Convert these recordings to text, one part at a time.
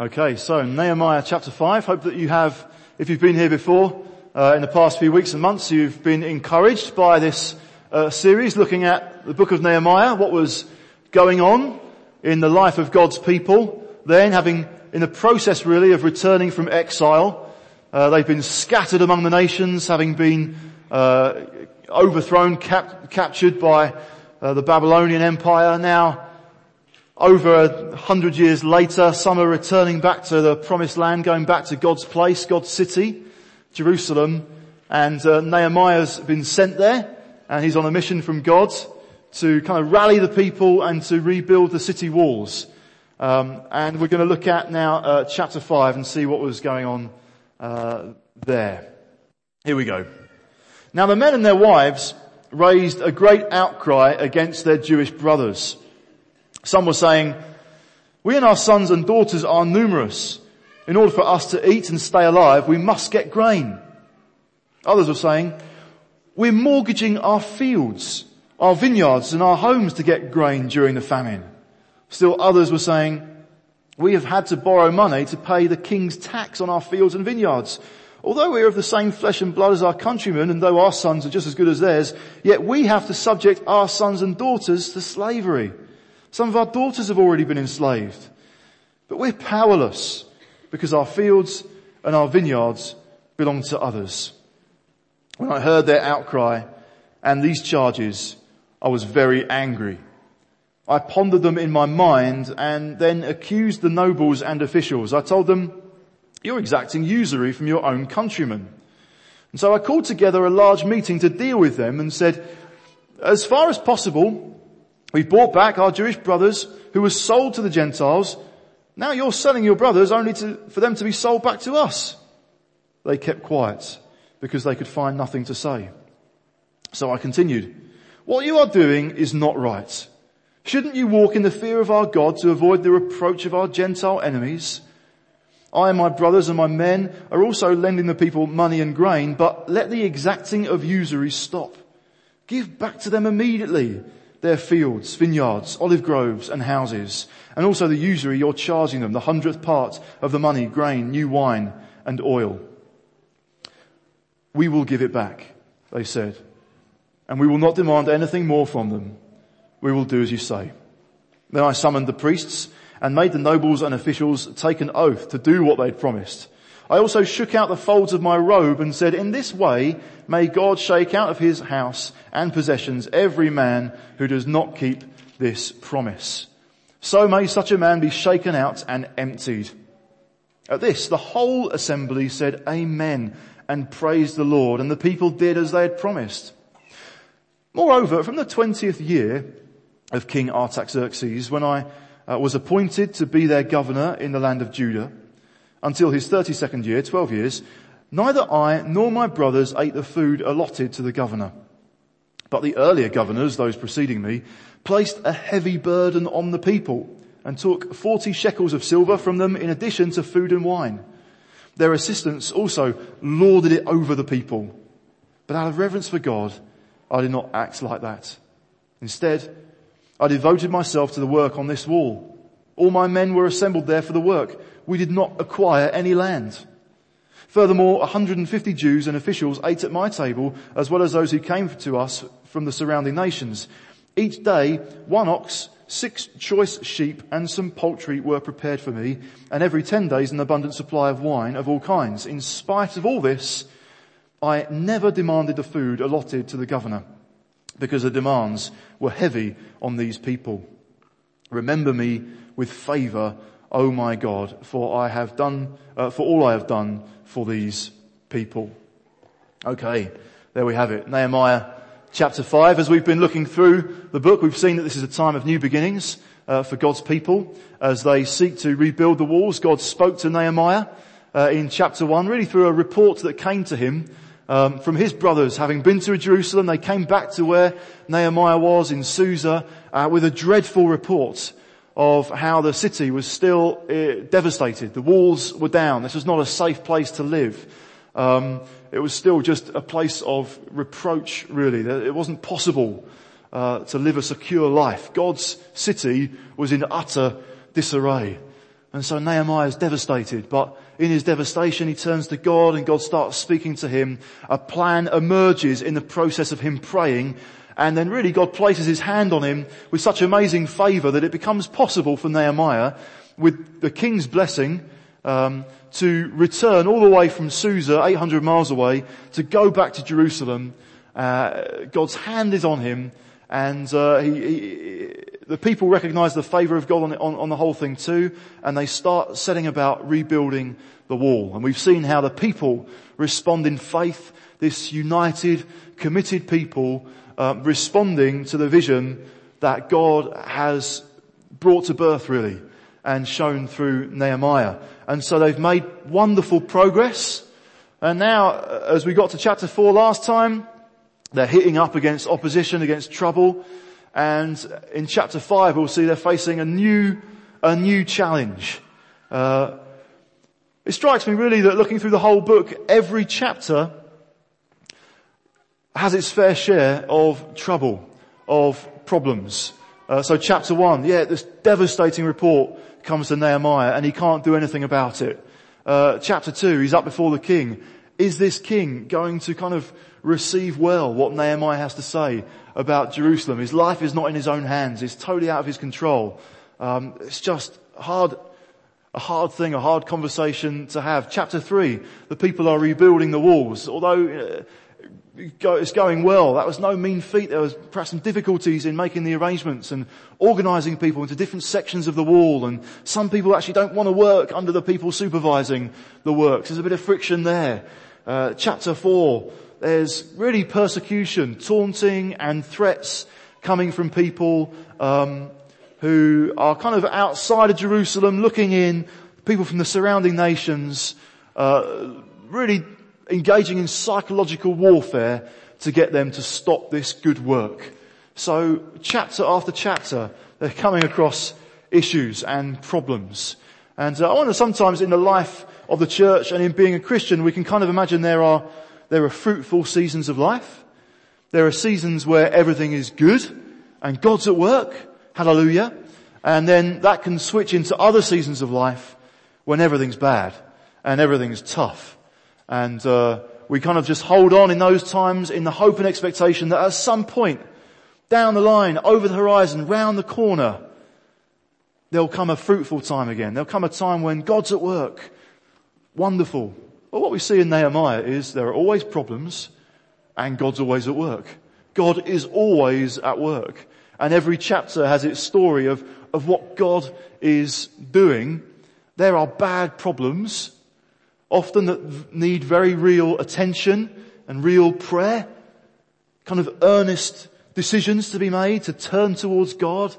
Okay, so Nehemiah chapter 5. Hope that you have, if you've been here before, uh, in the past few weeks and months, you've been encouraged by this uh, series looking at the book of Nehemiah, what was going on in the life of God's people, then having, in the process really of returning from exile, uh, they've been scattered among the nations, having been uh, overthrown, cap- captured by uh, the Babylonian Empire. Now, over a hundred years later, some are returning back to the promised land, going back to God's place, God's city, Jerusalem, and uh, Nehemiah's been sent there, and he's on a mission from God to kind of rally the people and to rebuild the city walls. Um, and we're going to look at now uh, chapter five and see what was going on uh, there. Here we go. Now the men and their wives raised a great outcry against their Jewish brothers. Some were saying, we and our sons and daughters are numerous. In order for us to eat and stay alive, we must get grain. Others were saying, we're mortgaging our fields, our vineyards and our homes to get grain during the famine. Still others were saying, we have had to borrow money to pay the king's tax on our fields and vineyards. Although we are of the same flesh and blood as our countrymen and though our sons are just as good as theirs, yet we have to subject our sons and daughters to slavery. Some of our daughters have already been enslaved. But we're powerless because our fields and our vineyards belong to others. When I heard their outcry and these charges, I was very angry. I pondered them in my mind and then accused the nobles and officials. I told them, you're exacting usury from your own countrymen. And so I called together a large meeting to deal with them and said, as far as possible, we bought back our Jewish brothers who were sold to the Gentiles. Now you're selling your brothers only to, for them to be sold back to us. They kept quiet because they could find nothing to say. So I continued, what you are doing is not right. Shouldn't you walk in the fear of our God to avoid the reproach of our Gentile enemies? I and my brothers and my men are also lending the people money and grain, but let the exacting of usury stop. Give back to them immediately their fields, vineyards, olive groves and houses, and also the usury you're charging them, the hundredth part of the money, grain, new wine and oil. We will give it back, they said, and we will not demand anything more from them. We will do as you say. Then I summoned the priests and made the nobles and officials take an oath to do what they'd promised. I also shook out the folds of my robe and said, in this way may God shake out of his house and possessions every man who does not keep this promise. So may such a man be shaken out and emptied. At this, the whole assembly said amen and praised the Lord and the people did as they had promised. Moreover, from the 20th year of King Artaxerxes, when I uh, was appointed to be their governor in the land of Judah, until his 32nd year, 12 years, neither I nor my brothers ate the food allotted to the governor. But the earlier governors, those preceding me, placed a heavy burden on the people and took 40 shekels of silver from them in addition to food and wine. Their assistants also lorded it over the people. But out of reverence for God, I did not act like that. Instead, I devoted myself to the work on this wall. All my men were assembled there for the work we did not acquire any land. Furthermore, 150 Jews and officials ate at my table, as well as those who came to us from the surrounding nations. Each day, one ox, six choice sheep, and some poultry were prepared for me, and every ten days an abundant supply of wine of all kinds. In spite of all this, I never demanded the food allotted to the governor, because the demands were heavy on these people. Remember me with favor oh my God, for I have done, uh, for all I have done for these people. Okay, there we have it. Nehemiah chapter 5. As we've been looking through the book, we've seen that this is a time of new beginnings uh, for God's people as they seek to rebuild the walls. God spoke to Nehemiah uh, in chapter 1, really through a report that came to him um, from his brothers. Having been to Jerusalem, they came back to where Nehemiah was in Susa uh, with a dreadful report of how the city was still uh, devastated. The walls were down. This was not a safe place to live. Um, it was still just a place of reproach, really. It wasn't possible uh, to live a secure life. God's city was in utter disarray. And so Nehemiah is devastated, but in his devastation he turns to God and God starts speaking to him. A plan emerges in the process of him praying and then really God places his hand on him with such amazing favor that it becomes possible for Nehemiah with the king's blessing um, to return all the way from Susa, 800 miles away, to go back to Jerusalem. Uh, God's hand is on him and uh, he, he, the people recognize the favor of God on, on, on the whole thing too, and they start setting about rebuilding the wall. And we've seen how the people respond in faith, this united, committed people uh, responding to the vision that God has brought to birth really and shown through Nehemiah. And so they've made wonderful progress. And now, uh, as we got to chapter four last time, they're hitting up against opposition, against trouble. And in chapter five, we'll see they're facing a new, a new challenge. Uh, it strikes me really that looking through the whole book, every chapter has its fair share of trouble, of problems. Uh, so chapter one, yeah, this devastating report comes to Nehemiah and he can't do anything about it. Uh, chapter two, he's up before the king. Is this king going to kind of receive well what Nehemiah has to say about Jerusalem. His life is not in his own hands. It's totally out of his control. Um, it's just hard, a hard thing, a hard conversation to have. Chapter three, the people are rebuilding the walls. Although uh, it's going well, that was no mean feat. There was perhaps some difficulties in making the arrangements and organizing people into different sections of the wall. And some people actually don't want to work under the people supervising the works. There's a bit of friction there. Uh, chapter four, there's really persecution, taunting and threats coming from people um, who are kind of outside of Jerusalem, looking in, people from the surrounding nations, uh, really engaging in psychological warfare to get them to stop this good work. So chapter after chapter, they're coming across issues and problems. And uh, I wonder sometimes in the life of the church and in being a Christian, we can kind of imagine there are there are fruitful seasons of life. There are seasons where everything is good and God's at work. Hallelujah. And then that can switch into other seasons of life when everything's bad and everything's tough. And uh, we kind of just hold on in those times in the hope and expectation that at some point down the line, over the horizon, round the corner, there'll come a fruitful time again. There'll come a time when God's at work. Wonderful. But what we see in Nehemiah is there are always problems and God's always at work. God is always at work. And every chapter has its story of, of what God is doing. There are bad problems, often that need very real attention and real prayer, kind of earnest decisions to be made to turn towards God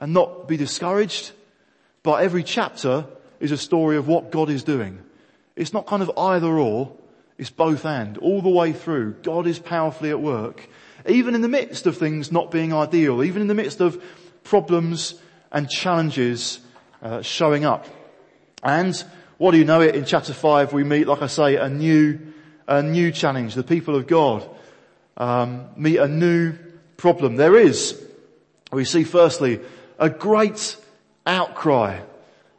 and not be discouraged. But every chapter is a story of what God is doing. It's not kind of either or, it's both and. All the way through, God is powerfully at work. Even in the midst of things not being ideal, even in the midst of problems and challenges uh, showing up. And what do you know it, in chapter 5 we meet, like I say, a new, a new challenge. The people of God um, meet a new problem. There is, we see firstly, a great outcry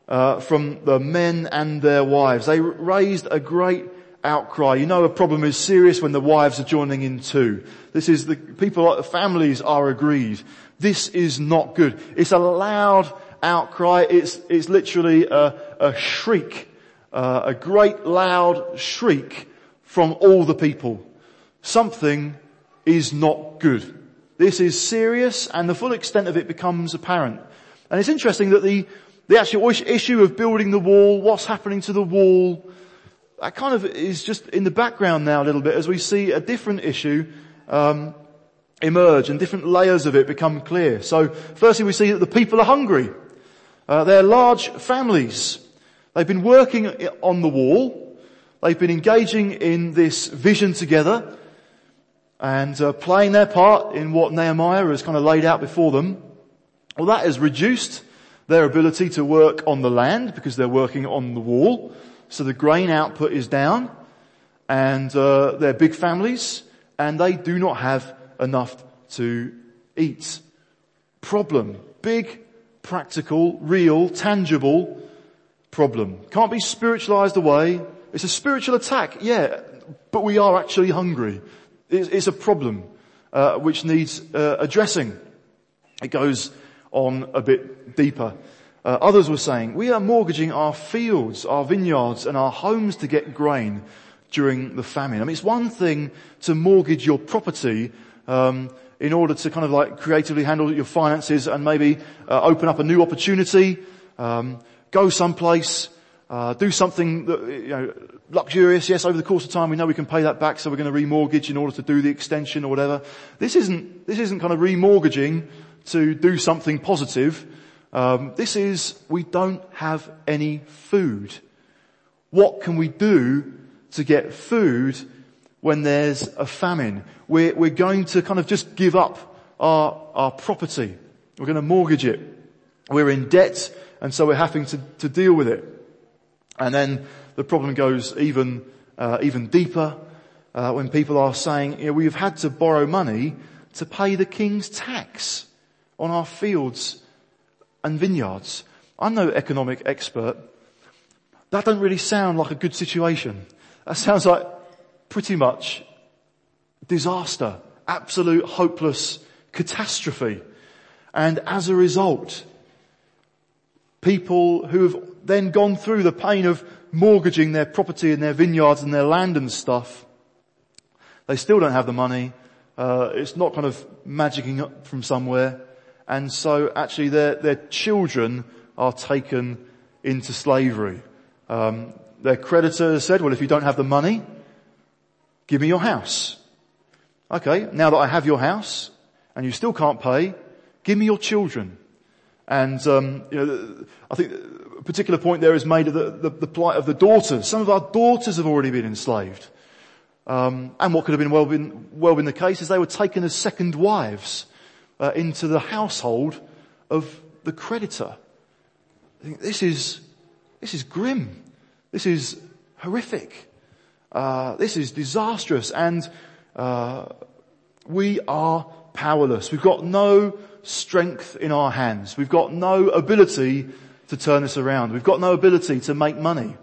uh, from the men and their wives. They raised a great outcry. You know a problem is serious when the wives are joining in too. This is the people, the families are agreed. This is not good. It's a loud outcry. It's, it's literally a, a shriek, uh, a great loud shriek from all the people. Something is not good. This is serious and the full extent of it becomes apparent. And it's interesting that the, the actual issue of building the wall, what's happening to the wall, that kind of is just in the background now a little bit as we see a different issue um, emerge and different layers of it become clear. So firstly we see that the people are hungry. Uh, they're large families. They've been working on the wall. They've been engaging in this vision together and uh, playing their part in what Nehemiah has kind of laid out before them. Well, that has reduced their ability to work on the land because they're working on the wall. So the grain output is down and uh, they're big families and they do not have enough to eat. Problem. Big, practical, real, tangible problem. Can't be spiritualized away. It's a spiritual attack, yeah, but we are actually hungry. It's, it's a problem uh, which needs uh, addressing. It goes on a bit deeper. Uh, others were saying, we are mortgaging our fields, our vineyards and our homes to get grain during the famine. I mean, it's one thing to mortgage your property um, in order to kind of like creatively handle your finances and maybe uh, open up a new opportunity, um, go someplace, uh, do something that, you know, luxurious. Yes, over the course of time, we know we can pay that back, so we're going to remortgage in order to do the extension or whatever. This isn't this isn't kind of remortgaging to do something positive. Um, this is we don't have any food. What can we do to get food when there's a famine? We're, we're going to kind of just give up our, our property. We're going to mortgage it. We're in debt and so we're having to, to deal with it. And then the problem goes even, uh, even deeper uh, when people are saying, you know, we've had to borrow money to pay the king's tax on our fields and vineyards. I'm no economic expert. That doesn't really sound like a good situation. That sounds like pretty much disaster, absolute hopeless catastrophe. And as a result, people who have then gone through the pain of mortgaging their property and their vineyards and their land and stuff, they still don't have the money. Uh, it's not kind of magicking up from somewhere. And so actually their, their children are taken into slavery. Um, their creditor said, well, if you don't have the money, give me your house. Okay, now that I have your house and you still can't pay, give me your children. And um, you know, I think a particular point there is made of the, the, the, plight of the daughters. Some of our daughters have already been enslaved. Um, and what could have been well, been well been the case is they were taken as second wives uh, into the household of the creditor. I think this is this is grim. This is horrific. Uh, this is disastrous, and uh, we are powerless. We've got no strength in our hands. We've got no ability to turn this around. We've got no ability to make money.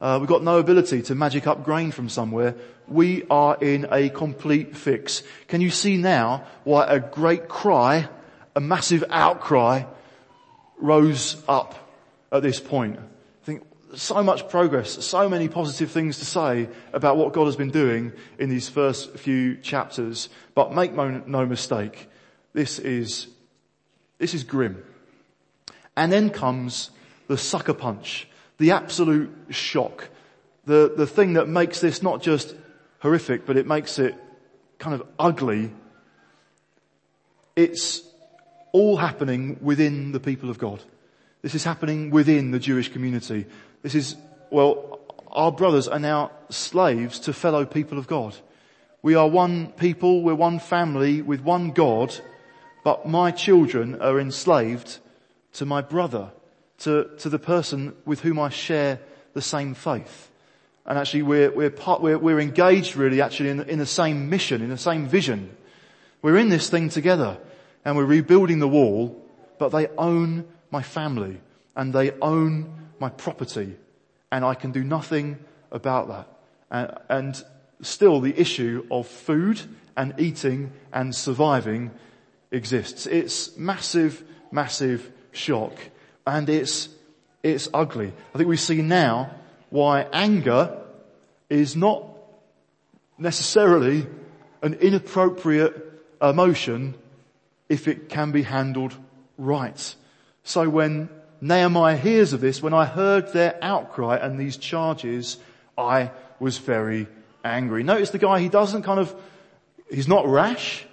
Uh, we've got no ability to magic up grain from somewhere. We are in a complete fix. Can you see now why a great cry, a massive outcry rose up at this point? I think so much progress, so many positive things to say about what God has been doing in these first few chapters. But make no mistake, this is this is grim. And then comes the sucker punch, the absolute shock, the, the thing that makes this not just horrific, but it makes it kind of ugly. It's all happening within the people of God. This is happening within the Jewish community. This is, well, our brothers are now slaves to fellow people of God. We are one people, we're one family with one God, but my children are enslaved to my brother, to, to the person with whom I share the same faith. And actually we're, we're part, we're, we're engaged really actually in, in the same mission, in the same vision. We're in this thing together and we're rebuilding the wall, but they own my family and they own my property and I can do nothing about that. And, and still the issue of food and eating and surviving exists. It's massive, massive shock and it's, it's ugly. I think we see now why anger is not necessarily an inappropriate emotion if it can be handled right. So when Nehemiah hears of this, when I heard their outcry and these charges, I was very angry. Notice the guy, he doesn't kind of, he's not rash.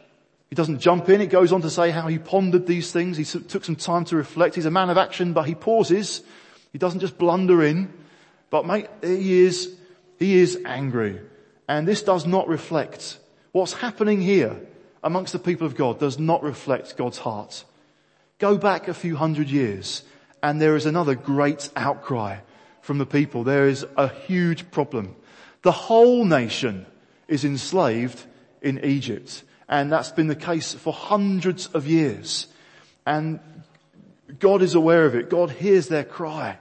He doesn't jump in. It goes on to say how he pondered these things. He took some time to reflect. He's a man of action, but he pauses. He doesn't just blunder in, but mate, he is, he is angry. And this does not reflect what's happening here amongst the people of God does not reflect God's heart. Go back a few hundred years and there is another great outcry from the people. There is a huge problem. The whole nation is enslaved in Egypt. And that's been the case for hundreds of years. And God is aware of it. God hears their cry.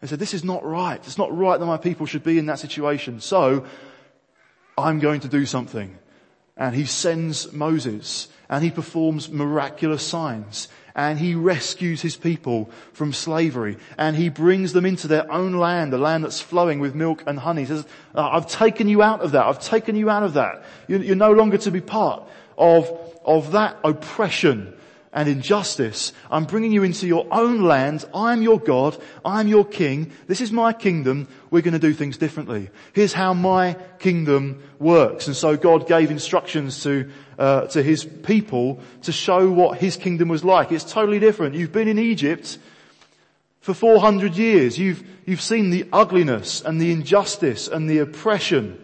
and said, this is not right. It's not right that my people should be in that situation. So I'm going to do something. And he sends Moses and he performs miraculous signs and he rescues his people from slavery and he brings them into their own land, a land that's flowing with milk and honey. He says, uh, I've taken you out of that. I've taken you out of that. You're no longer to be part of, of that oppression and injustice. I'm bringing you into your own land. I'm your God. I'm your king. This is my kingdom. We're going to do things differently. Here's how my kingdom works. And so God gave instructions to, uh, to his people to show what his kingdom was like. It's totally different. You've been in Egypt for 400 years. You've, you've seen the ugliness and the injustice and the oppression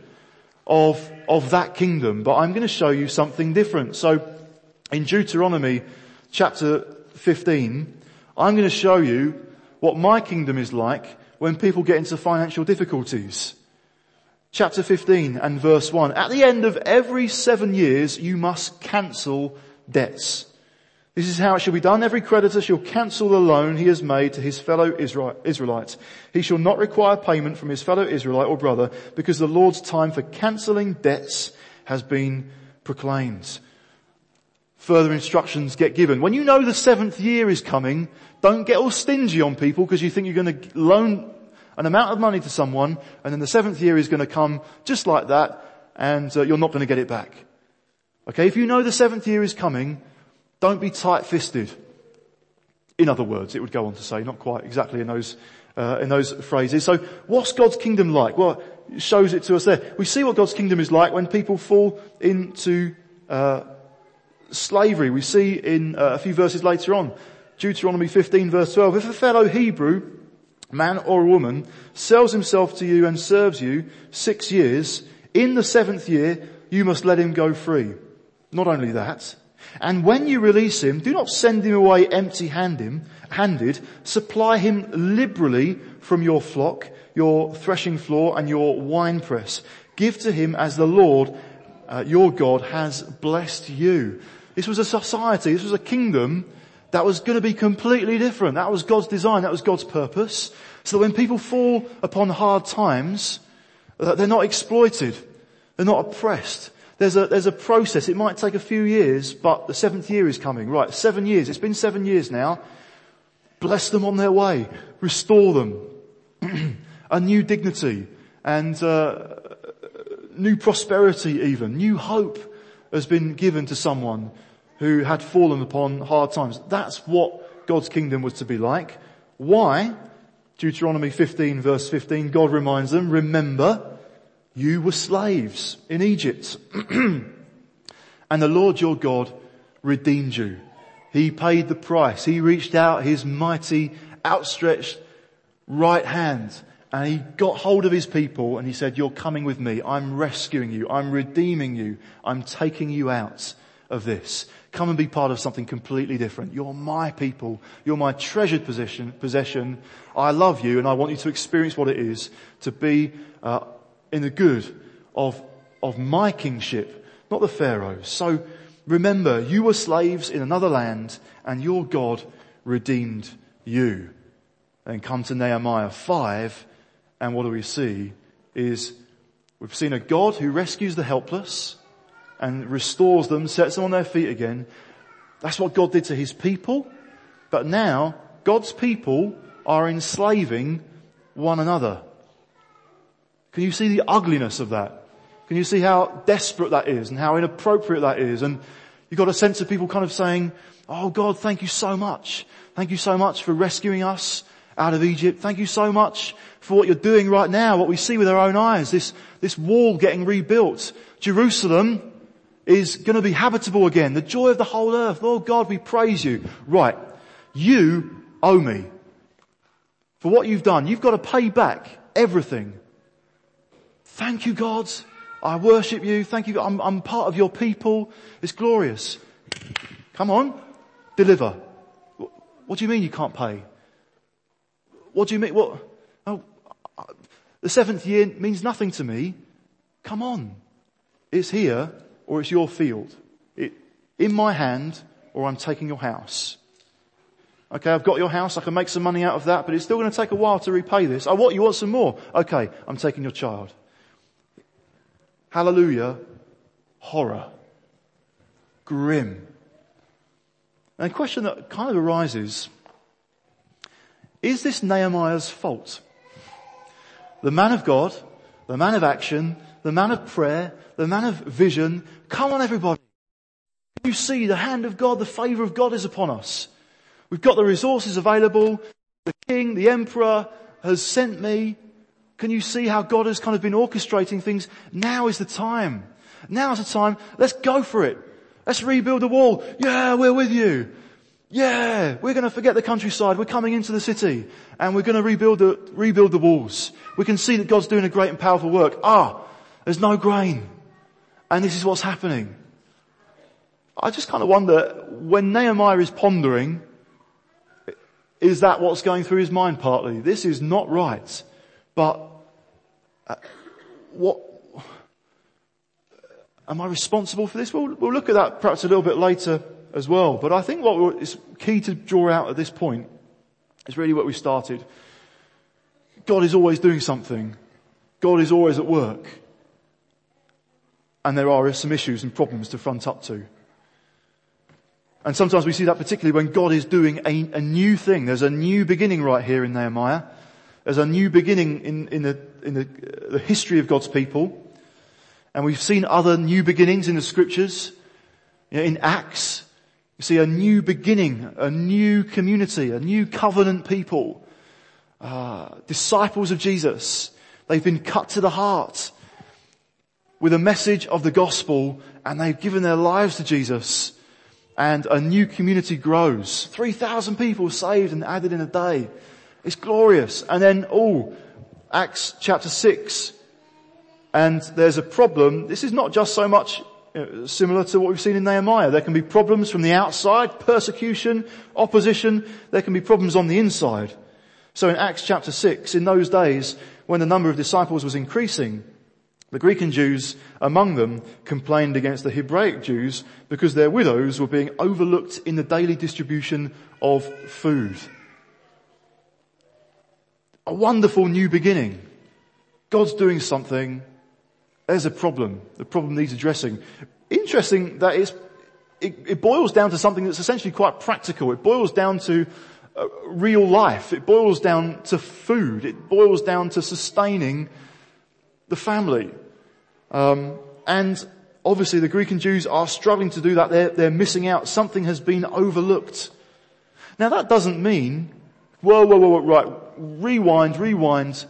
of, of that kingdom. But I'm going to show you something different. So in Deuteronomy chapter 15, I'm going to show you what my kingdom is like when people get into financial difficulties. Chapter 15 and verse 1. At the end of every seven years, you must cancel debts. This is how it shall be done. Every creditor shall cancel the loan he has made to his fellow Israelites. He shall not require payment from his fellow Israelite or brother because the Lord's time for cancelling debts has been proclaimed further instructions get given. When you know the seventh year is coming, don't get all stingy on people because you think you're going to loan an amount of money to someone and then the seventh year is going to come just like that and uh, you're not going to get it back. Okay, if you know the seventh year is coming, don't be tight-fisted. In other words, it would go on to say, not quite exactly in those, uh, in those phrases. So what's God's kingdom like? Well, it shows it to us there. We see what God's kingdom is like when people fall into, uh, slavery. We see in uh, a few verses later on, Deuteronomy 15 verse 12, if a fellow Hebrew, man or woman, sells himself to you and serves you six years, in the seventh year, you must let him go free. Not only that, and when you release him, do not send him away empty handed, supply him liberally from your flock, your threshing floor and your winepress. Give to him as the Lord uh, your God has blessed you. This was a society, this was a kingdom that was going to be completely different. That was God's design, that was God's purpose. So that when people fall upon hard times, uh, they're not exploited. They're not oppressed. There's a, there's a process. It might take a few years, but the seventh year is coming. Right, seven years. It's been seven years now. Bless them on their way. Restore them. a new dignity and uh, new prosperity even. New hope has been given to someone who had fallen upon hard times. That's what God's kingdom was to be like. Why? Deuteronomy 15 verse 15, God reminds them, remember, you were slaves in Egypt. and the Lord your God redeemed you. He paid the price. He reached out his mighty, outstretched right hand and he got hold of his people and he said, you're coming with me. I'm rescuing you. I'm redeeming you. I'm taking you out of this. Come and be part of something completely different. You're my people. You're my treasured possession. possession. I love you and I want you to experience what it is to be uh, in the good of, of my kingship, not the Pharaoh's. So remember, you were slaves in another land and your God redeemed you. And come to Nehemiah 5 and what do we see is we've seen a God who rescues the helpless and restores them, sets them on their feet again. That's what God did to his people. But now God's people are enslaving one another. Can you see the ugliness of that? Can you see how desperate that is and how inappropriate that is? And you've got a sense of people kind of saying, Oh God, thank you so much. Thank you so much for rescuing us out of Egypt. Thank you so much for what you're doing right now, what we see with our own eyes, this, this wall getting rebuilt. Jerusalem is going to be habitable again. The joy of the whole earth. Lord God, we praise you. Right. You owe me. For what you've done, you've got to pay back everything. Thank you, God. I worship you. Thank you. I'm, I'm part of your people. It's glorious. Come on. Deliver. What do you mean you can't pay? What do you mean? What? Oh, the seventh year means nothing to me. Come on. It's here or it's your field. It, in my hand or I'm taking your house. Okay, I've got your house, I can make some money out of that, but it's still going to take a while to repay this. Oh, what, you want some more? Okay, I'm taking your child. Hallelujah. Horror. Grim. And a question that kind of arises, is this Nehemiah's fault? The man of God, the man of action, the man of prayer, the man of vision. Come on everybody. You see the hand of God, the favor of God is upon us. We've got the resources available. The king, the emperor has sent me. Can you see how God has kind of been orchestrating things? Now is the time. Now is the time. Let's go for it. Let's rebuild the wall. Yeah, we're with you. Yeah, we're going to forget the countryside. We're coming into the city and we're going to rebuild the, rebuild the walls. We can see that God's doing a great and powerful work. Ah, there's no grain. And this is what's happening. I just kind of wonder, when Nehemiah is pondering, is that what's going through his mind partly? This is not right. But, what, am I responsible for this? We'll, we'll look at that perhaps a little bit later as well. But I think what is key to draw out at this point is really what we started. God is always doing something. God is always at work. And there are some issues and problems to front up to. And sometimes we see that particularly when God is doing a, a new thing. There's a new beginning right here in Nehemiah. There's a new beginning in, in, the, in the, uh, the history of God's people. And we've seen other new beginnings in the scriptures. You know, in Acts, you see a new beginning, a new community, a new covenant people, uh, disciples of Jesus. They've been cut to the heart with a message of the gospel and they've given their lives to Jesus and a new community grows. 3,000 people saved and added in a day. It's glorious. And then, oh, Acts chapter 6. And there's a problem. This is not just so much similar to what we've seen in Nehemiah. There can be problems from the outside, persecution, opposition. There can be problems on the inside. So in Acts chapter 6, in those days, when the number of disciples was increasing, the Grecian Jews among them complained against the Hebraic Jews because their widows were being overlooked in the daily distribution of food. A wonderful new beginning. God's doing something there's a problem. The problem needs addressing. Interesting that it's, it, it boils down to something that's essentially quite practical. It boils down to uh, real life. It boils down to food. It boils down to sustaining the family. Um, and obviously the Grecian Jews are struggling to do that. They're, they're missing out. Something has been overlooked. Now that doesn't mean, whoa, whoa, whoa, right, rewind, rewind.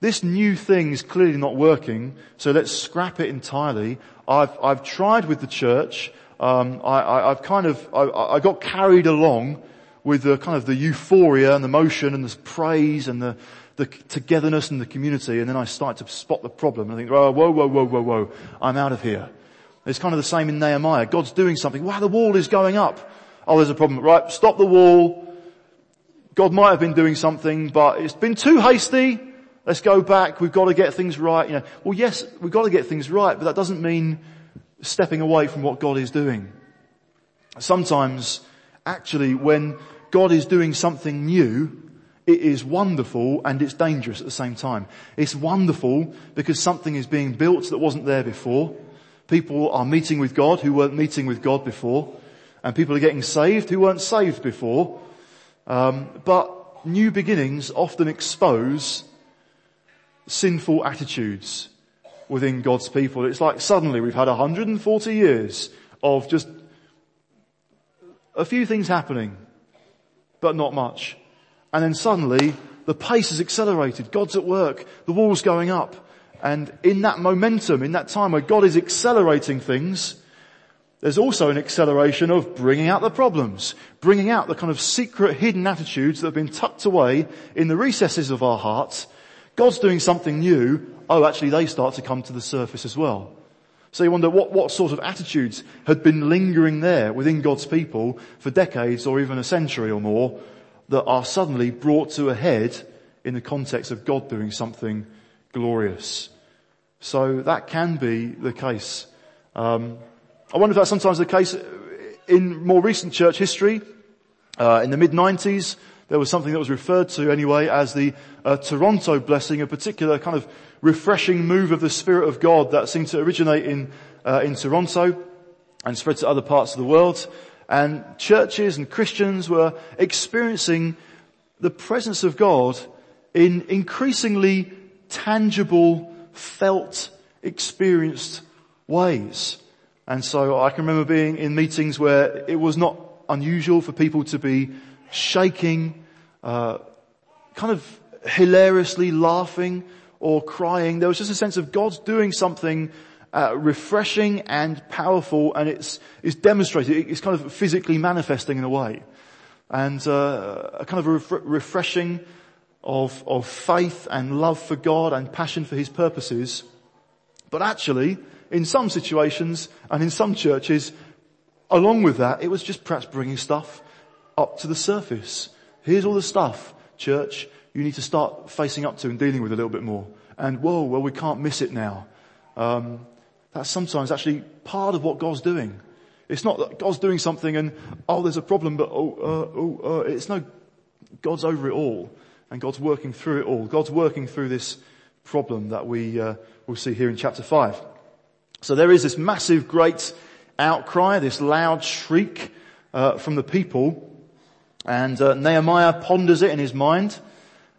This new thing is clearly not working, so let's scrap it entirely. I've, I've tried with the church. Um, I, have kind of, I, I, got carried along with the kind of the euphoria and the motion and the praise and the, the togetherness and the community, and then I start to spot the problem and I think, oh, whoa, whoa, whoa, whoa, whoa, I'm out of here. It's kind of the same in Nehemiah. God's doing something. Wow, the wall is going up. Oh, there's a problem. Right, stop the wall. God might have been doing something, but it's been too hasty. Let's go back. We've got to get things right. You know, well, yes, we've got to get things right, but that doesn't mean stepping away from what God is doing. Sometimes, actually, when God is doing something new, it is wonderful and it's dangerous at the same time. It's wonderful because something is being built that wasn't there before. People are meeting with God who weren't meeting with God before. And people are getting saved who weren't saved before. Um, but new beginnings often expose sinful attitudes within God's people. It's like suddenly we've had 140 years of just a few things happening, but not much. And then suddenly the pace is accelerated. God's at work. The wall's going up. And in that momentum, in that time where God is accelerating things, there's also an acceleration of bringing out the problems, bringing out the kind of secret hidden attitudes that have been tucked away in the recesses of our hearts God's doing something new. Oh, actually they start to come to the surface as well. So you wonder what, what sort of attitudes had been lingering there within God's people for decades or even a century or more that are suddenly brought to a head in the context of God doing something glorious. So that can be the case. Um, I wonder if that's sometimes the case in more recent church history. Uh, in the mid-90s, there was something that was referred to anyway as the uh, Toronto blessing, a particular kind of refreshing move of the Spirit of God that seemed to originate in, uh, in Toronto and spread to other parts of the world. And churches and Christians were experiencing the presence of God in increasingly tangible, felt, experienced ways. And so I can remember being in meetings where it was not unusual for people to be shaking, uh, kind of hilariously laughing or crying. There was just a sense of God's doing something uh, refreshing and powerful, and it's it's demonstrated. It's kind of physically manifesting in a way, and uh, a kind of a ref- refreshing of of faith and love for God and passion for His purposes. But actually, in some situations and in some churches, along with that, it was just perhaps bringing stuff up to the surface. Here's all the stuff, church, you need to start facing up to and dealing with a little bit more. And whoa, well we can't miss it now. Um, that's sometimes actually part of what God's doing. It's not that God's doing something and, oh, there's a problem, but oh, uh, oh, uh, it's no, God's over it all and God's working through it all. God's working through this problem that we uh, will see here in chapter 5. So there is this massive, great outcry, this loud shriek uh, from the people, and uh, Nehemiah ponders it in his mind,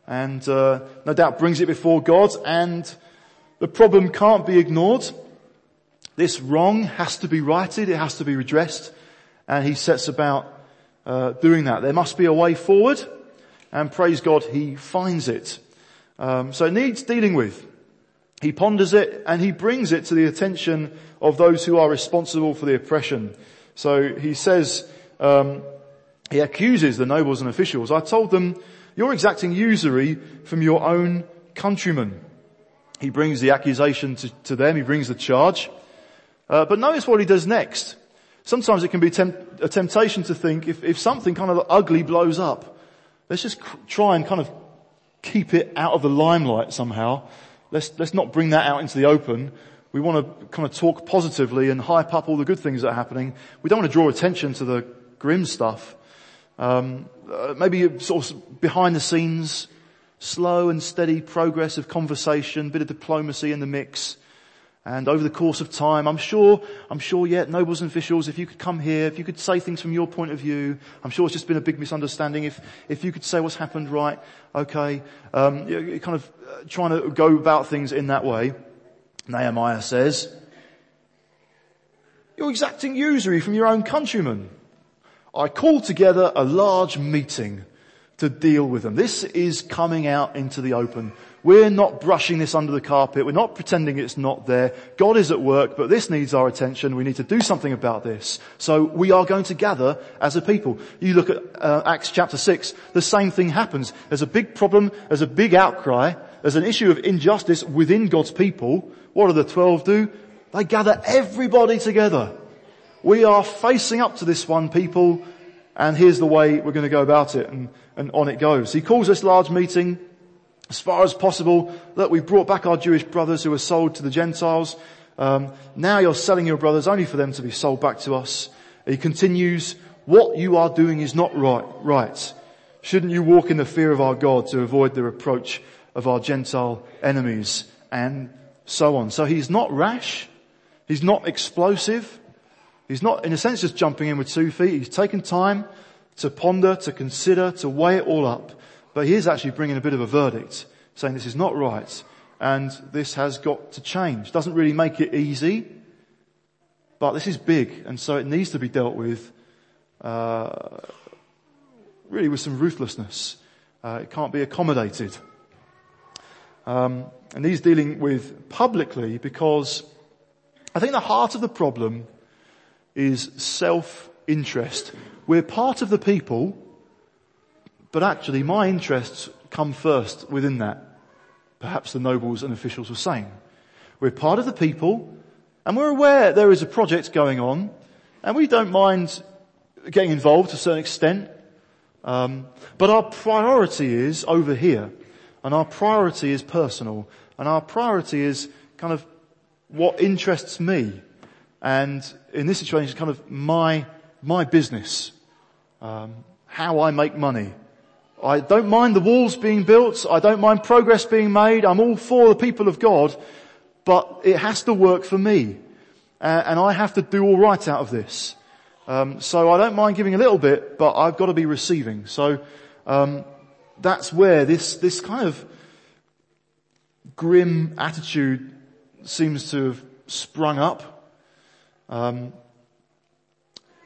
and uh, no doubt brings it before God, and the problem can't be ignored. This wrong has to be righted, it has to be redressed, and he sets about uh, doing that. There must be a way forward, and praise God, he finds it. Um, so it needs dealing with. He ponders it and he brings it to the attention of those who are responsible for the oppression. So he says, um, he accuses the nobles and officials. I told them, you're exacting usury from your own countrymen. He brings the accusation to, to them. He brings the charge. Uh, but notice what he does next. Sometimes it can be temp- a temptation to think if, if something kind of ugly blows up, let's just cr- try and kind of keep it out of the limelight somehow. Let's, let's not bring that out into the open. We want to kind of talk positively and hype up all the good things that are happening. We don't want to draw attention to the grim stuff. Um, uh, maybe sort of behind the scenes, slow and steady progress of conversation, bit of diplomacy in the mix. And over the course of time, I'm sure, I'm sure yet, nobles and officials, if you could come here, if you could say things from your point of view, I'm sure it's just been a big misunderstanding. If, if you could say what's happened right, okay, um, you're kind of uh, trying to go about things in that way. Nehemiah says, you're exacting usury from your own countrymen. I called together a large meeting to deal with them. This is coming out into the open. We're not brushing this under the carpet. We're not pretending it's not there. God is at work, but this needs our attention. We need to do something about this. So we are going to gather as a people. You look at uh, Acts chapter 6, the same thing happens. There's a big problem, there's a big outcry, there's an issue of injustice within God's people. What do the 12 do? They gather everybody together. We are facing up to this one people and here's the way we're going to go about it and, and on it goes. He calls this large meeting as far as possible, look, we brought back our Jewish brothers who were sold to the Gentiles. Um, now you're selling your brothers only for them to be sold back to us. He continues, what you are doing is not right, right. Shouldn't you walk in the fear of our God to avoid the reproach of our Gentile enemies and so on. So he's not rash. He's not explosive. He's not, in a sense, just jumping in with two feet. He's taken time to ponder, to consider, to weigh it all up. But he is actually bringing a bit of a verdict, saying this is not right and this has got to change. Doesn't really make it easy, but this is big and so it needs to be dealt with, uh, really with some ruthlessness. Uh, it can't be accommodated. Um, and he's dealing with publicly because I think the heart of the problem is self-interest. We're part of the people but actually my interests come first within that. Perhaps the nobles and officials were saying. We're part of the people and we're aware there is a project going on and we don't mind getting involved to a certain extent. Um, but our priority is over here and our priority is personal and our priority is kind of what interests me and in this situation it's kind of my, my business. Um, how I make money. I don't mind the walls being built. I don't mind progress being made. I'm all for the people of God, but it has to work for me. Uh, and I have to do all right out of this. Um, so I don't mind giving a little bit, but I've got to be receiving. So um, that's where this this kind of grim attitude seems to have sprung up. Um,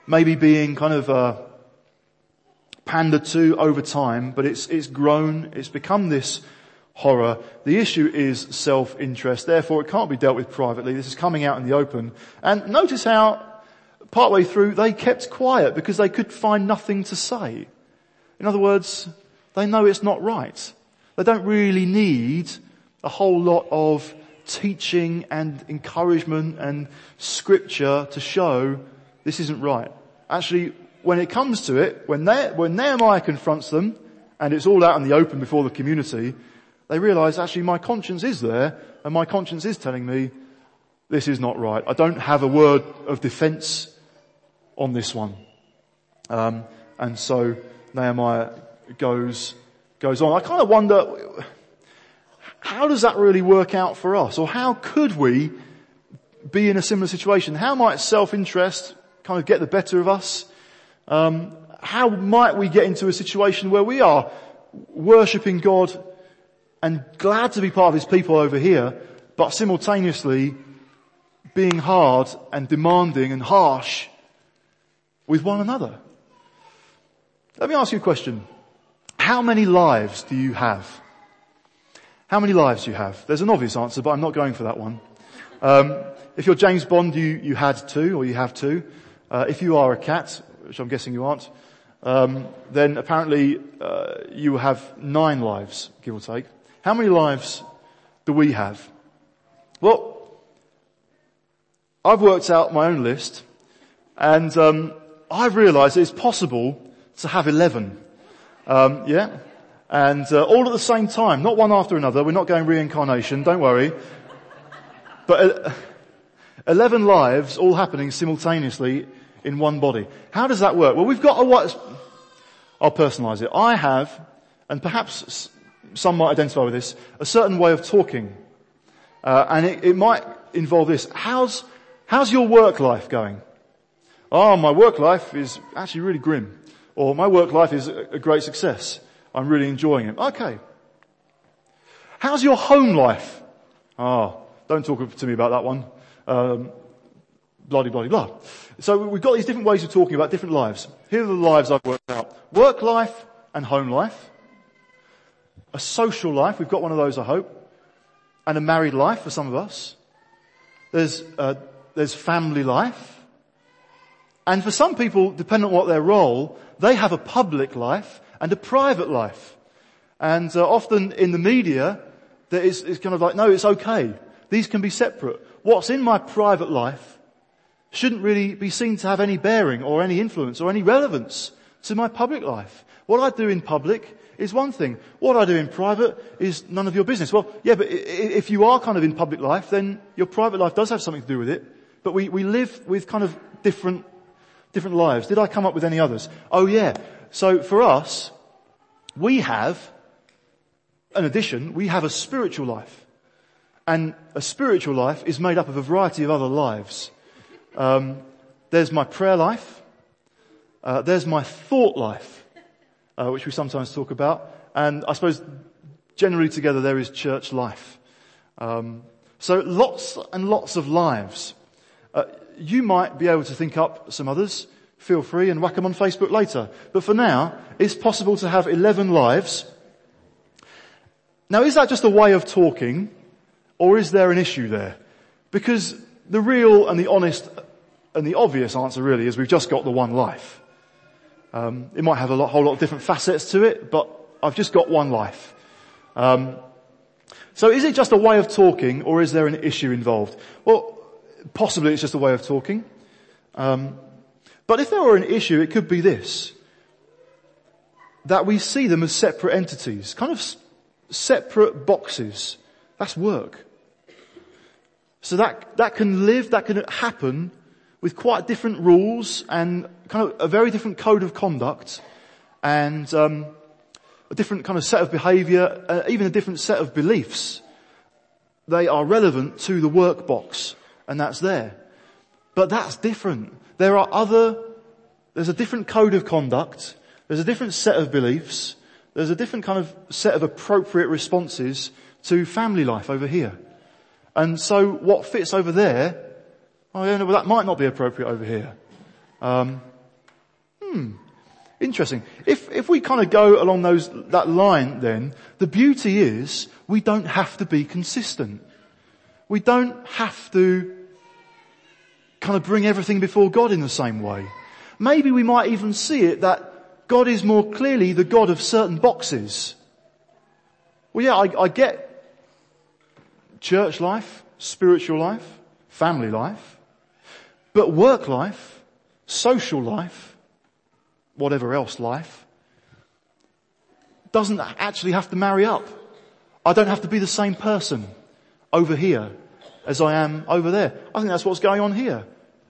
maybe being kind of uh, pandered to over time, but it's, it's grown, it's become this horror. The issue is self-interest, therefore it can't be dealt with privately. This is coming out in the open. And notice how partway through they kept quiet because they could find nothing to say. In other words, they know it's not right. They don't really need a whole lot of teaching and encouragement and scripture to show this isn't right. Actually, when it comes to it, when, when Nehemiah confronts them, and it's all out in the open before the community, they realize actually my conscience is there, and my conscience is telling me this is not right. I don't have a word of defense on this one. Um, and so Nehemiah goes, goes on. I kind of wonder, how does that really work out for us? Or how could we be in a similar situation? How might self-interest kind of get the better of us? Um, how might we get into a situation where we are worshipping God and glad to be part of His people over here, but simultaneously being hard and demanding and harsh with one another? Let me ask you a question. How many lives do you have? How many lives do you have? There's an obvious answer, but I'm not going for that one. Um, if you're James Bond, you, you had two, or you have two. Uh, if you are a cat, which I'm guessing you aren't, um, then apparently uh, you have nine lives, give or take. How many lives do we have? Well, I've worked out my own list, and um, I've realised it's possible to have eleven. Um, yeah, and uh, all at the same time, not one after another. We're not going reincarnation, don't worry. But uh, 11 lives all happening simultaneously in one body. How does that work? Well, we've got a what, I'll personalize it. I have, and perhaps some might identify with this, a certain way of talking. Uh, and it, it might involve this. How's, how's your work life going? Oh, my work life is actually really grim. Or my work life is a, great success. I'm really enjoying it. Okay. How's your home life? Oh, don't talk to me about that one. Um, blah, blah, blah. So we've got these different ways of talking about different lives. Here are the lives I've worked out. Work life and home life. A social life. We've got one of those, I hope. And a married life for some of us. There's, uh, there's family life. And for some people, depending on what their role, they have a public life and a private life. And uh, often in the media, there is, it's kind of like, no, it's okay. These can be separate. What's in my private life shouldn't really be seen to have any bearing or any influence or any relevance to my public life. What I do in public is one thing. What I do in private is none of your business. Well, yeah, but if you are kind of in public life, then your private life does have something to do with it. But we, we live with kind of different, different lives. Did I come up with any others? Oh yeah. So for us, we have an addition, we have a spiritual life. And a spiritual life is made up of a variety of other lives. Um, there's my prayer life. Uh, there's my thought life, uh, which we sometimes talk about. And I suppose generally together there is church life. Um, so lots and lots of lives. Uh, you might be able to think up some others. Feel free and whack them on Facebook later. But for now, it's possible to have 11 lives. Now is that just a way of talking? Or is there an issue there? Because the real and the honest and the obvious answer really is we've just got the one life. Um, it might have a lot, whole lot of different facets to it, but I've just got one life. Um, so is it just a way of talking or is there an issue involved? Well, possibly it's just a way of talking. Um, but if there were an issue, it could be this. That we see them as separate entities, kind of separate boxes. That's work. So that, that can live, that can happen with quite different rules and kind of a very different code of conduct. and um, a different kind of set of behaviour, uh, even a different set of beliefs. They are relevant to the workbox, and that's there. But that's different. There are other, there's a different code of conduct, there's a different set of beliefs, there's a different kind of set of appropriate responses to family life over here. And so what fits over there, oh yeah, well that might not be appropriate over here. Um, hmm. Interesting. If, if we kind of go along those, that line then, the beauty is we don't have to be consistent. We don't have to kind of bring everything before God in the same way. Maybe we might even see it that God is more clearly the God of certain boxes. Well yeah, I, I get church life, spiritual life, family life, but work life, social life, whatever else life, doesn't actually have to marry up. I don't have to be the same person over here as I am over there. I think that's what's going on here.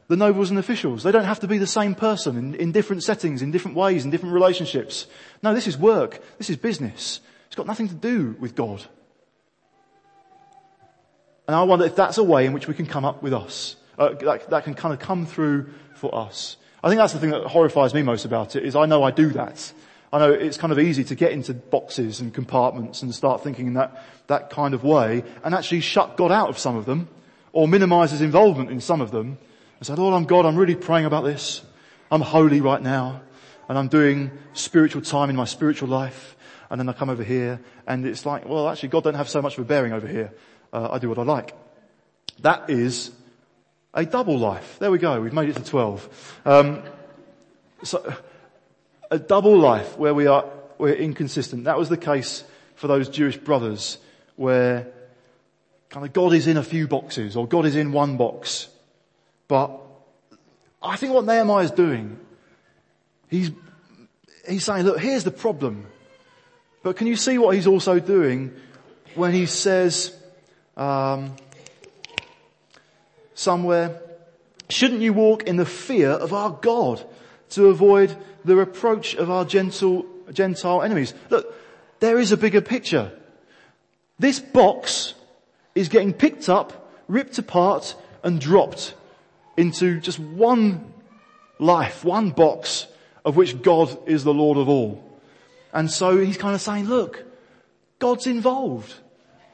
The nobles and officials, they don't have to be the same person in, in different settings, in different ways, in different relationships. No, this is work. This is business. It's got nothing to do with God. And I wonder if that's a way in which we can come up with us. Uh, that, that can kind of come through for us. I think that's the thing that horrifies me most about it is I know I do that. I know it's kind of easy to get into boxes and compartments and start thinking in that, that kind of way and actually shut God out of some of them or minimize his involvement in some of them and say, Lord, I'm God, I'm really praying about this. I'm holy right now and I'm doing spiritual time in my spiritual life. And then I come over here and it's like, well, actually God don't have so much of a bearing over here uh, I do what I like. That is a double life. There we go. We've made it to 12. Um, so a double life where we are, we're inconsistent. That was the case for those Jewish brothers where kind of God is in a few boxes or God is in one box. But I think what Nehemiah is doing, he's, he's saying, look, here's the problem. But can you see what he's also doing when he says, um, somewhere, shouldn't you walk in the fear of our God to avoid the reproach of our gentle, Gentile enemies? Look, there is a bigger picture. This box is getting picked up, ripped apart and dropped into just one life, one box of which God is the Lord of all. And so he's kind of saying, look, God's involved.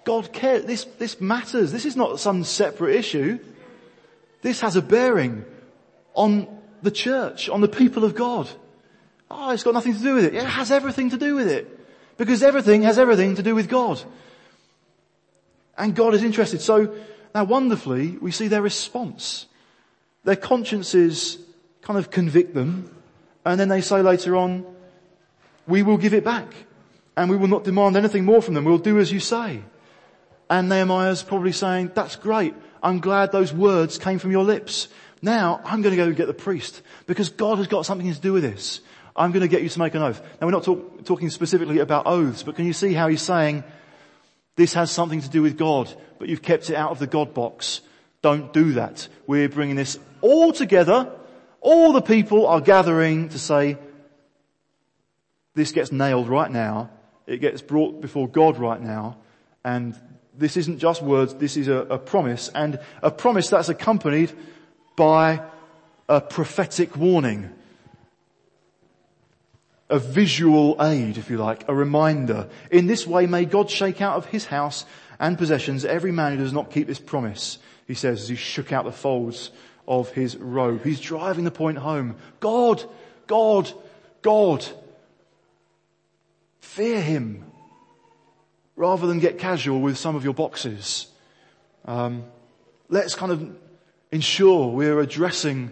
God cares. This, this matters. This is not some separate issue. This has a bearing on the church, on the people of God. Oh, it's got nothing to do with it. It has everything to do with it. Because everything has everything to do with God. And God is interested. So now wonderfully, we see their response. Their consciences kind of convict them. And then they say later on, we will give it back. And we will not demand anything more from them. We'll do as you say. And Nehemiah's probably saying, that's great. I'm glad those words came from your lips. Now I'm going to go and get the priest because God has got something to do with this. I'm going to get you to make an oath. Now we're not talk, talking specifically about oaths, but can you see how he's saying this has something to do with God, but you've kept it out of the God box. Don't do that. We're bringing this all together. All the people are gathering to say, this gets nailed right now. It gets brought before God right now. And this isn't just words, this is a, a promise, and a promise that's accompanied by a prophetic warning. A visual aid, if you like, a reminder. In this way may God shake out of his house and possessions every man who does not keep this promise, he says as he shook out the folds of his robe. He's driving the point home. God, God, God. Fear him rather than get casual with some of your boxes. Um, let's kind of ensure we're addressing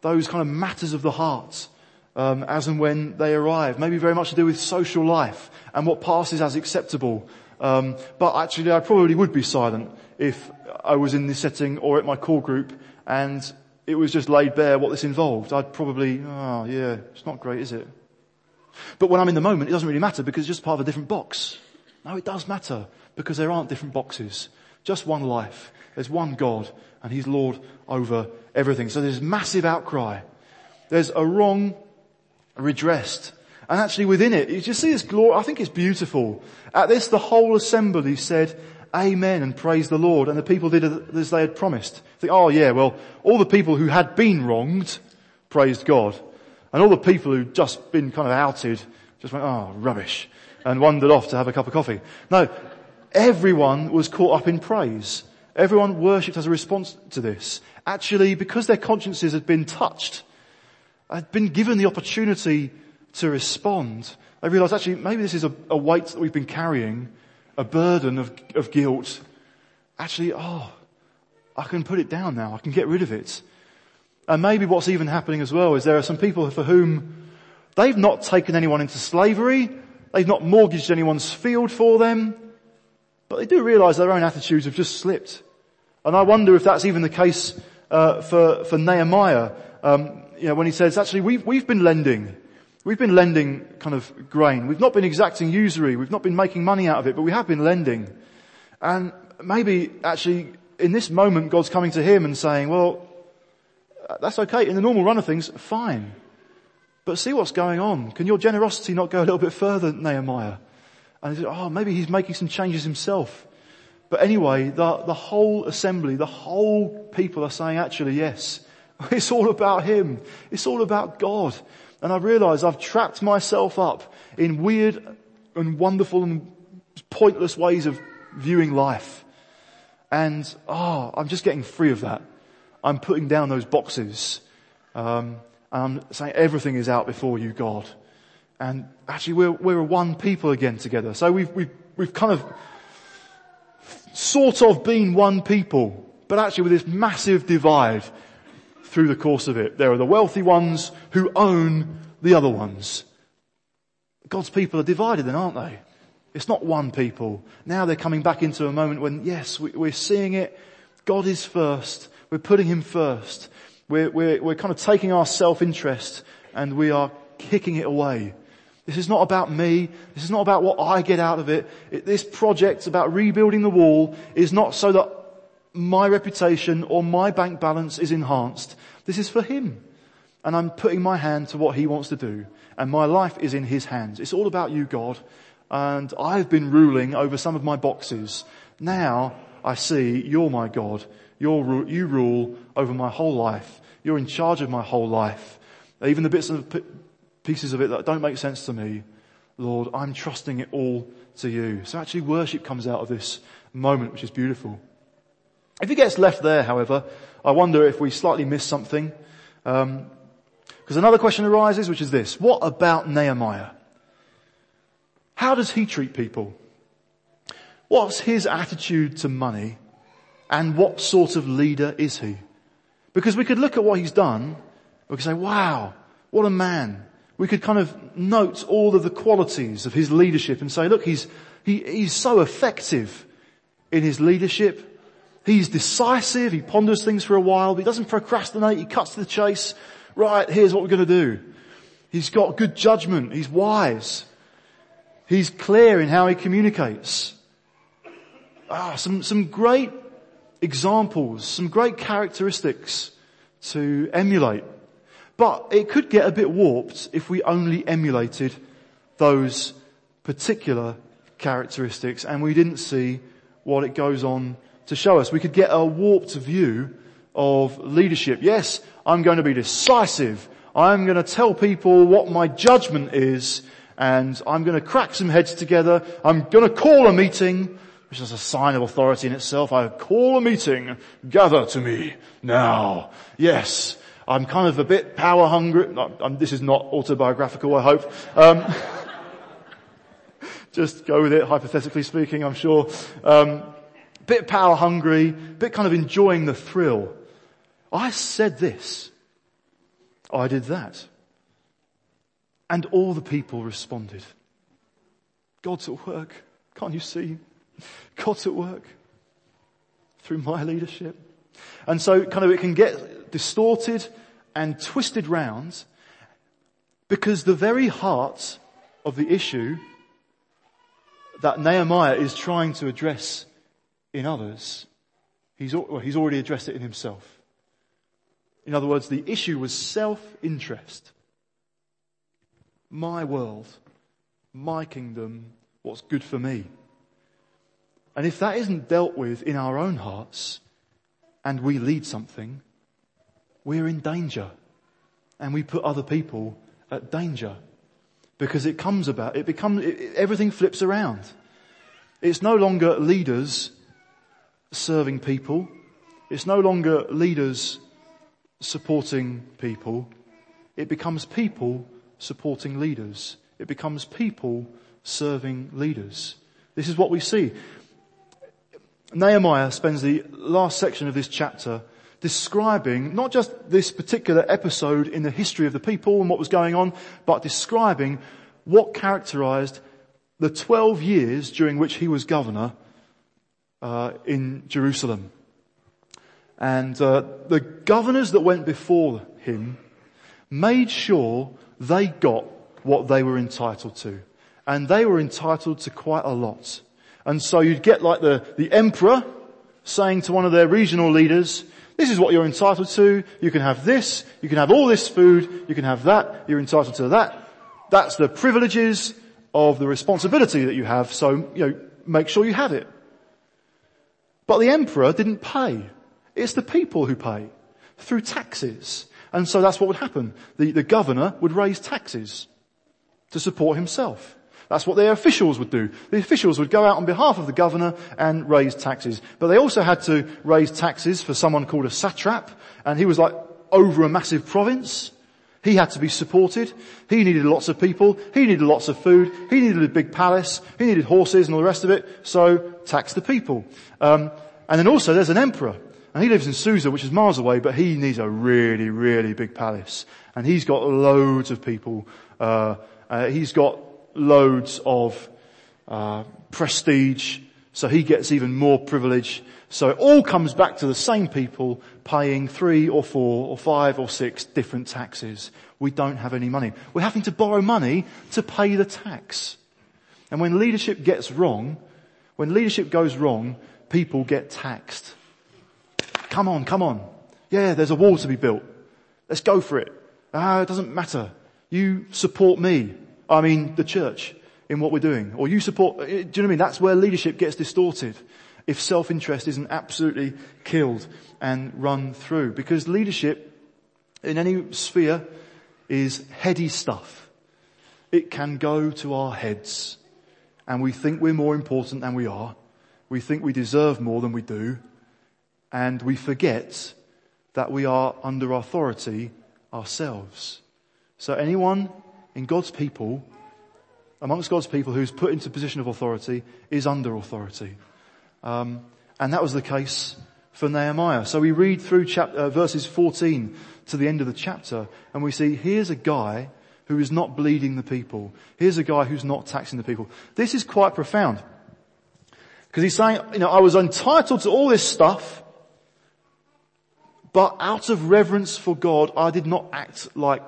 those kind of matters of the heart um, as and when they arrive. Maybe very much to do with social life and what passes as acceptable. Um, but actually, I probably would be silent if I was in this setting or at my core group and it was just laid bare what this involved. I'd probably, oh yeah, it's not great, is it? But when I'm in the moment, it doesn't really matter because it's just part of a different box. No, it does matter because there aren't different boxes. Just one life. There's one God and He's Lord over everything. So there's massive outcry. There's a wrong redressed And actually within it, you just see this glory, I think it's beautiful. At this, the whole assembly said, Amen and praise the Lord. And the people did as they had promised. Think, oh yeah, well, all the people who had been wronged praised God. And all the people who'd just been kind of outed just went, oh, rubbish. And wandered off to have a cup of coffee. No, everyone was caught up in praise. Everyone worshipped as a response to this. Actually, because their consciences had been touched, had been given the opportunity to respond, they realized actually maybe this is a, a weight that we've been carrying, a burden of, of guilt. Actually, oh, I can put it down now. I can get rid of it. And maybe what's even happening as well is there are some people for whom they've not taken anyone into slavery, they've not mortgaged anyone's field for them, but they do realize their own attitudes have just slipped. And I wonder if that's even the case uh, for for Nehemiah. Um, you know, when he says, actually, we've we've been lending, we've been lending kind of grain. We've not been exacting usury. We've not been making money out of it, but we have been lending. And maybe actually in this moment, God's coming to him and saying, well, that's okay. In the normal run of things, fine. But see what's going on. Can your generosity not go a little bit further, Nehemiah? And he said, oh, maybe he's making some changes himself. But anyway, the, the whole assembly, the whole people are saying, actually, yes, it's all about him. It's all about God. And I realize I've trapped myself up in weird and wonderful and pointless ways of viewing life. And, oh, I'm just getting free of that. I'm putting down those boxes. Um, I'm saying everything is out before you, God. And actually we're, we're one people again together. So we've, we've, we've kind of sort of been one people, but actually with this massive divide through the course of it. There are the wealthy ones who own the other ones. God's people are divided then, aren't they? It's not one people. Now they're coming back into a moment when, yes, we're seeing it. God is first. We're putting Him first. We're, we're, we're kind of taking our self-interest and we are kicking it away. This is not about me. This is not about what I get out of it. it. This project about rebuilding the wall is not so that my reputation or my bank balance is enhanced. This is for Him. And I'm putting my hand to what He wants to do. And my life is in His hands. It's all about you, God. And I've been ruling over some of my boxes. Now I see you're my God. You're, you rule over my whole life. You're in charge of my whole life. Even the bits and pieces of it that don't make sense to me. Lord, I'm trusting it all to you. So actually worship comes out of this moment, which is beautiful. If it gets left there, however, I wonder if we slightly miss something. Because um, another question arises, which is this. What about Nehemiah? How does he treat people? What's his attitude to money? And what sort of leader is he? Because we could look at what he's done, we could say, wow, what a man. We could kind of note all of the qualities of his leadership and say, look, he's, he, he's so effective in his leadership. He's decisive. He ponders things for a while, but he doesn't procrastinate. He cuts to the chase. Right, here's what we're going to do. He's got good judgment. He's wise. He's clear in how he communicates. Ah, some, some great examples, some great characteristics to emulate. But it could get a bit warped if we only emulated those particular characteristics and we didn't see what it goes on to show us. We could get a warped view of leadership. Yes, I'm going to be decisive. I'm going to tell people what my judgment is and I'm going to crack some heads together. I'm going to call a meeting, which is a sign of authority in itself. I call a meeting, gather to me now. Yes, I'm kind of a bit power hungry. No, this is not autobiographical, I hope. Um, just go with it, hypothetically speaking, I'm sure. Um, bit power hungry, bit kind of enjoying the thrill. I said this. I did that. And all the people responded. God's at work. Can't you see? God's at work through my leadership. And so kind of it can get distorted and twisted round because the very heart of the issue that Nehemiah is trying to address in others, he's, well, he's already addressed it in himself. In other words, the issue was self-interest. my world, my kingdom, what's good for me. And if that isn't dealt with in our own hearts and we lead something, we're in danger and we put other people at danger because it comes about, it becomes, it, everything flips around. It's no longer leaders serving people. It's no longer leaders supporting people. It becomes people supporting leaders. It becomes people serving leaders. This is what we see. Nehemiah spends the last section of this chapter describing not just this particular episode in the history of the people and what was going on, but describing what characterized the 12 years during which he was governor uh, in Jerusalem. And uh, the governors that went before him made sure they got what they were entitled to. And they were entitled to quite a lot. And so you'd get like the, the emperor saying to one of their regional leaders, this is what you're entitled to. You can have this. You can have all this food. You can have that. You're entitled to that. That's the privileges of the responsibility that you have. So, you know, make sure you have it. But the emperor didn't pay. It's the people who pay through taxes. And so that's what would happen. The, the governor would raise taxes to support himself. That's what their officials would do. The officials would go out on behalf of the governor and raise taxes. But they also had to raise taxes for someone called a satrap, and he was like over a massive province. He had to be supported. He needed lots of people. He needed lots of food. He needed a big palace. He needed horses and all the rest of it. So tax the people. Um, and then also there's an emperor. And he lives in Susa, which is miles away, but he needs a really, really big palace. And he's got loads of people. Uh, uh, he's got loads of uh, prestige, so he gets even more privilege. So it all comes back to the same people paying three or four or five or six different taxes. We don't have any money. We're having to borrow money to pay the tax. And when leadership gets wrong, when leadership goes wrong, people get taxed. Come on, come on. Yeah, there's a wall to be built. Let's go for it. Ah, it doesn't matter. You support me. I mean the church in what we're doing. Or you support, eh, do you know what I mean? That's where leadership gets distorted. If self-interest isn't absolutely killed and run through. Because leadership in any sphere is heady stuff. It can go to our heads and we think we're more important than we are. We think we deserve more than we do. And we forget that we are under authority ourselves. So anyone in God's people, amongst God's people who's put into position of authority is under authority. Um, and that was the case for Nehemiah. So we read through chapter, uh, verses 14 to the end of the chapter and we see here's a guy who is not bleeding the people. Here's a guy who's not taxing the people. This is quite profound. Because he's saying, you know, I was entitled to all this stuff, but out of reverence for God, I did not act like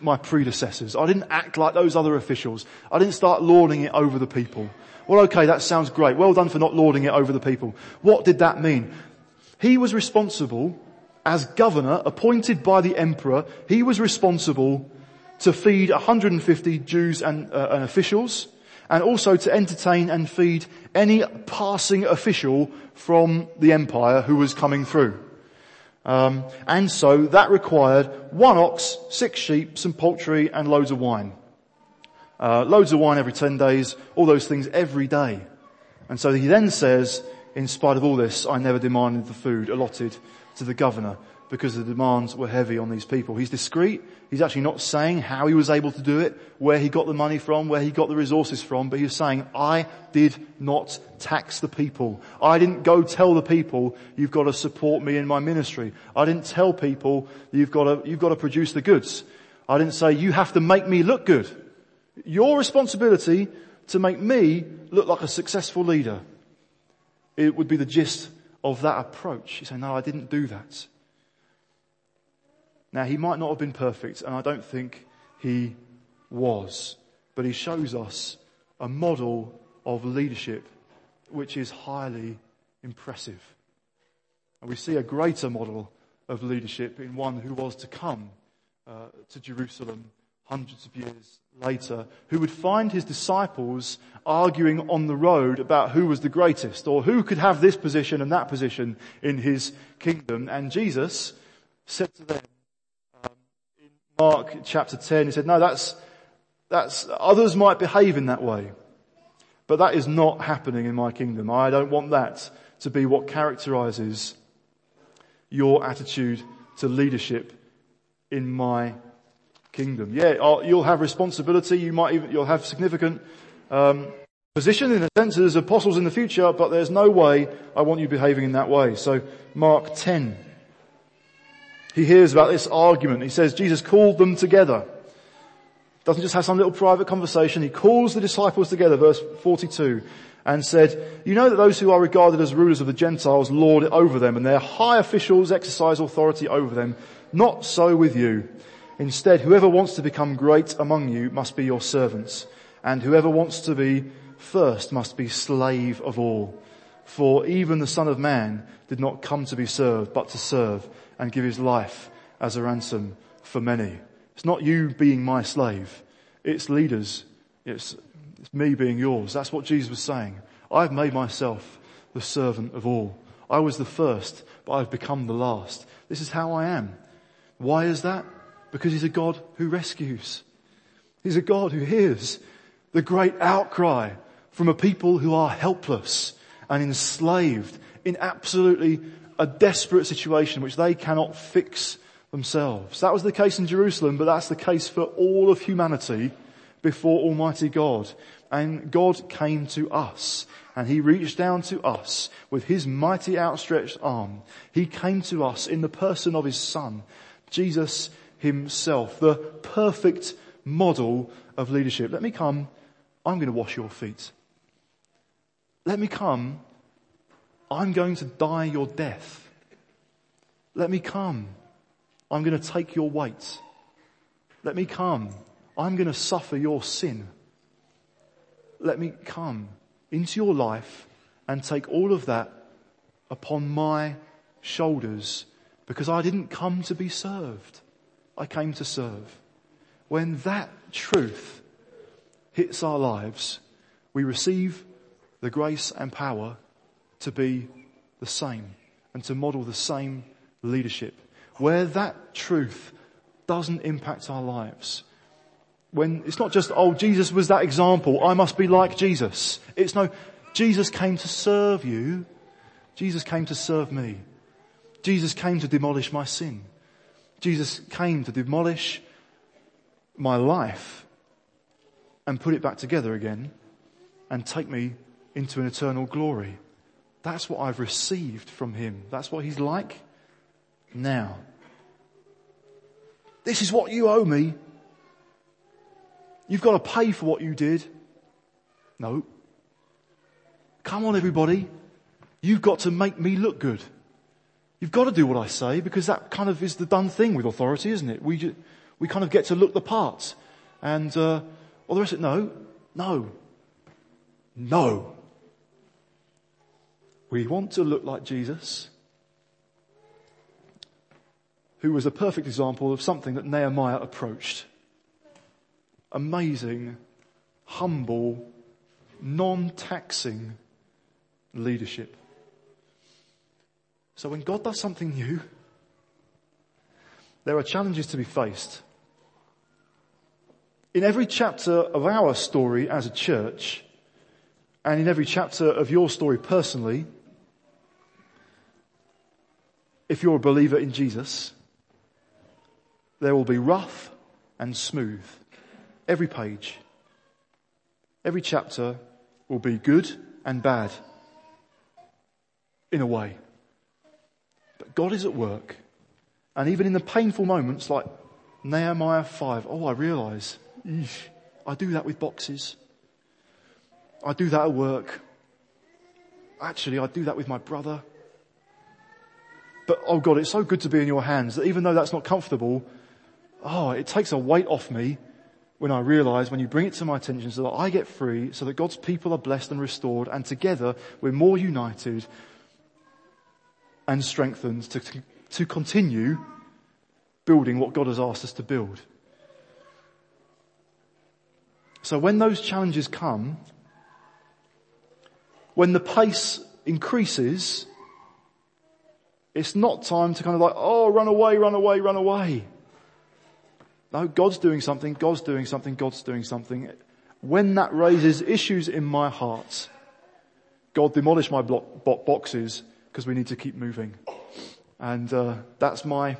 my predecessors. I didn't act like those other officials. I didn't start lording it over the people. Well, okay, that sounds great. Well done for not lording it over the people. What did that mean? He was responsible as governor appointed by the emperor. He was responsible to feed 150 Jews and, uh, and officials and also to entertain and feed any passing official from the empire who was coming through. Um, and so that required one ox, six sheep, some poultry, and loads of wine. Uh, loads of wine every 10 days, all those things every day. And so he then says, in spite of all this, I never demanded the food allotted to the governor because the demands were heavy on these people. He's discreet. He's actually not saying how he was able to do it, where he got the money from, where he got the resources from, but he's saying, I did not tax the people. I didn't go tell the people, you've got to support me in my ministry. I didn't tell people, you've got to, you've got to produce the goods. I didn't say, you have to make me look good. Your responsibility to make me look like a successful leader. It would be the gist of that approach. You say, no, I didn't do that. Now, he might not have been perfect, and I don't think he was, but he shows us a model of leadership which is highly impressive. And we see a greater model of leadership in one who was to come uh, to Jerusalem hundreds of years later, who would find his disciples arguing on the road about who was the greatest or who could have this position and that position in his kingdom. And Jesus said to them Mark chapter 10, he said, no, that's, that's, others might behave in that way, but that is not happening in my kingdom. I don't want that to be what characterizes your attitude to leadership in my kingdom. Yeah, uh, you'll have responsibility. You might even, you'll have significant, um, position in a sense as apostles in the future, but there's no way I want you behaving in that way. So Mark 10. He hears about this argument. He says Jesus called them together. Doesn't just have some little private conversation. He calls the disciples together, verse 42, and said, you know that those who are regarded as rulers of the Gentiles lord it over them and their high officials exercise authority over them. Not so with you. Instead, whoever wants to become great among you must be your servants and whoever wants to be first must be slave of all. For even the son of man did not come to be served, but to serve and give his life as a ransom for many. It's not you being my slave. It's leaders. It's, it's me being yours. That's what Jesus was saying. I've made myself the servant of all. I was the first, but I've become the last. This is how I am. Why is that? Because he's a God who rescues. He's a God who hears the great outcry from a people who are helpless and enslaved in absolutely a desperate situation which they cannot fix themselves. That was the case in Jerusalem, but that's the case for all of humanity before Almighty God. And God came to us and He reached down to us with His mighty outstretched arm. He came to us in the person of His Son, Jesus Himself, the perfect model of leadership. Let me come. I'm going to wash your feet. Let me come I'm going to die your death. Let me come. I'm going to take your weight. Let me come. I'm going to suffer your sin. Let me come into your life and take all of that upon my shoulders because I didn't come to be served. I came to serve. When that truth hits our lives, we receive the grace and power to be the same and to model the same leadership. Where that truth doesn't impact our lives. When it's not just, oh, Jesus was that example, I must be like Jesus. It's no, Jesus came to serve you. Jesus came to serve me. Jesus came to demolish my sin. Jesus came to demolish my life and put it back together again and take me into an eternal glory. That's what I've received from him. That's what he's like now. This is what you owe me. You've got to pay for what you did. No. Come on everybody. You've got to make me look good. You've got to do what I say because that kind of is the done thing with authority, isn't it? We, we kind of get to look the part. And, uh, all the rest of it, no, no, no. We want to look like Jesus, who was a perfect example of something that Nehemiah approached. Amazing, humble, non-taxing leadership. So when God does something new, there are challenges to be faced. In every chapter of our story as a church, and in every chapter of your story personally, if you're a believer in Jesus, there will be rough and smooth. Every page, every chapter will be good and bad in a way. But God is at work. And even in the painful moments like Nehemiah 5, oh, I realize, I do that with boxes. I do that at work. Actually, I do that with my brother. But oh God, it's so good to be in your hands that even though that's not comfortable, oh, it takes a weight off me when I realize when you bring it to my attention so that I get free, so that God's people are blessed and restored and together we're more united and strengthened to, to, to continue building what God has asked us to build. So when those challenges come, when the pace increases, it's not time to kind of like, oh, run away, run away, run away. No, God's doing something, God's doing something, God's doing something. When that raises issues in my heart, God demolish my block, boxes because we need to keep moving. And uh, that's my,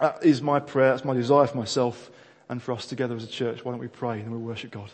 that is my prayer, that's my desire for myself and for us together as a church. Why don't we pray and we worship God?